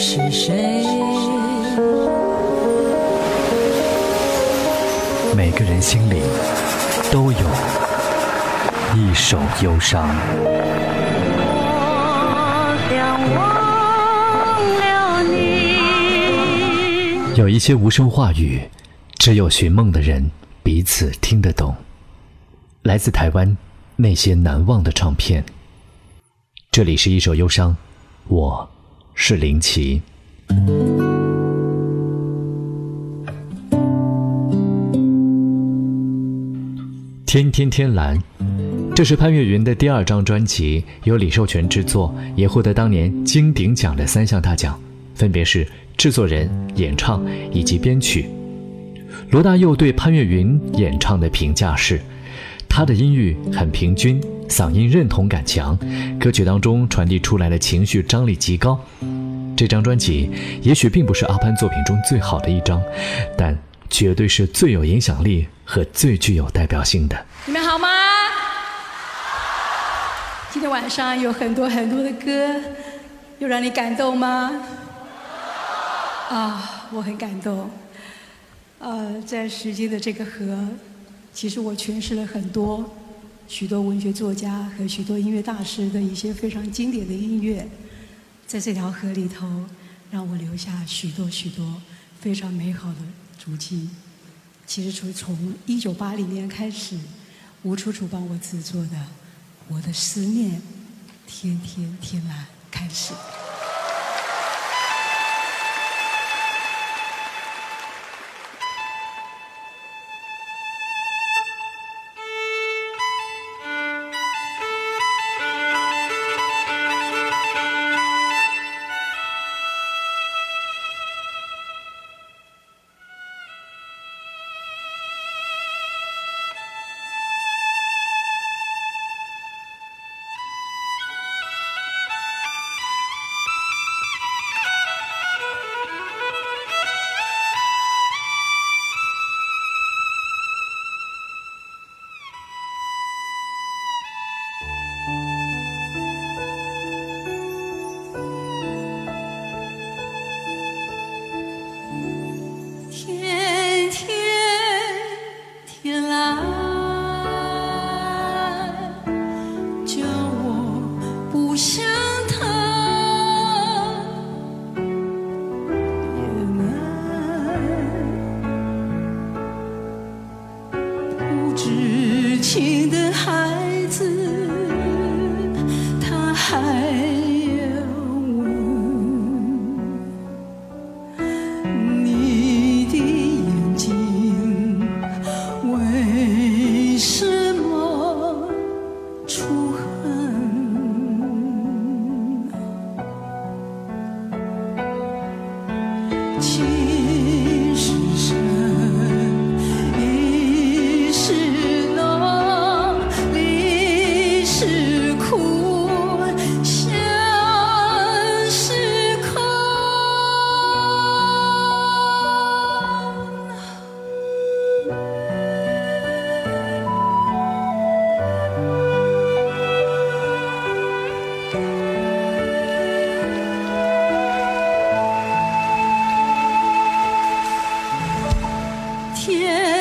是谁？每个人心里都有一首忧伤。我想忘了你有一些无声话语只有寻梦的人彼此听得懂。来自台湾那些难忘的唱片。这里是一首忧伤我是林奇。天天天蓝，这是潘越云的第二张专辑，由李寿全制作，也获得当年金鼎奖的三项大奖，分别是制作人、演唱以及编曲。罗大佑对潘越云演唱的评价是：他的音域很平均，嗓音认同感强，歌曲当中传递出来的情绪张力极高。这张专辑也许并不是阿潘作品中最好的一张，但。绝对是最有影响力和最具有代表性的。你们好吗？今天晚上有很多很多的歌，有让你感动吗？啊，我很感动。呃，在时间的这个河，其实我诠释了很多许多文学作家和许多音乐大师的一些非常经典的音乐，在这条河里头，让我留下许多许多非常美好的。足迹，其实从从一九八零年开始，吴楚楚帮我制作的《我的思念天天天蓝》开始。情深深。天。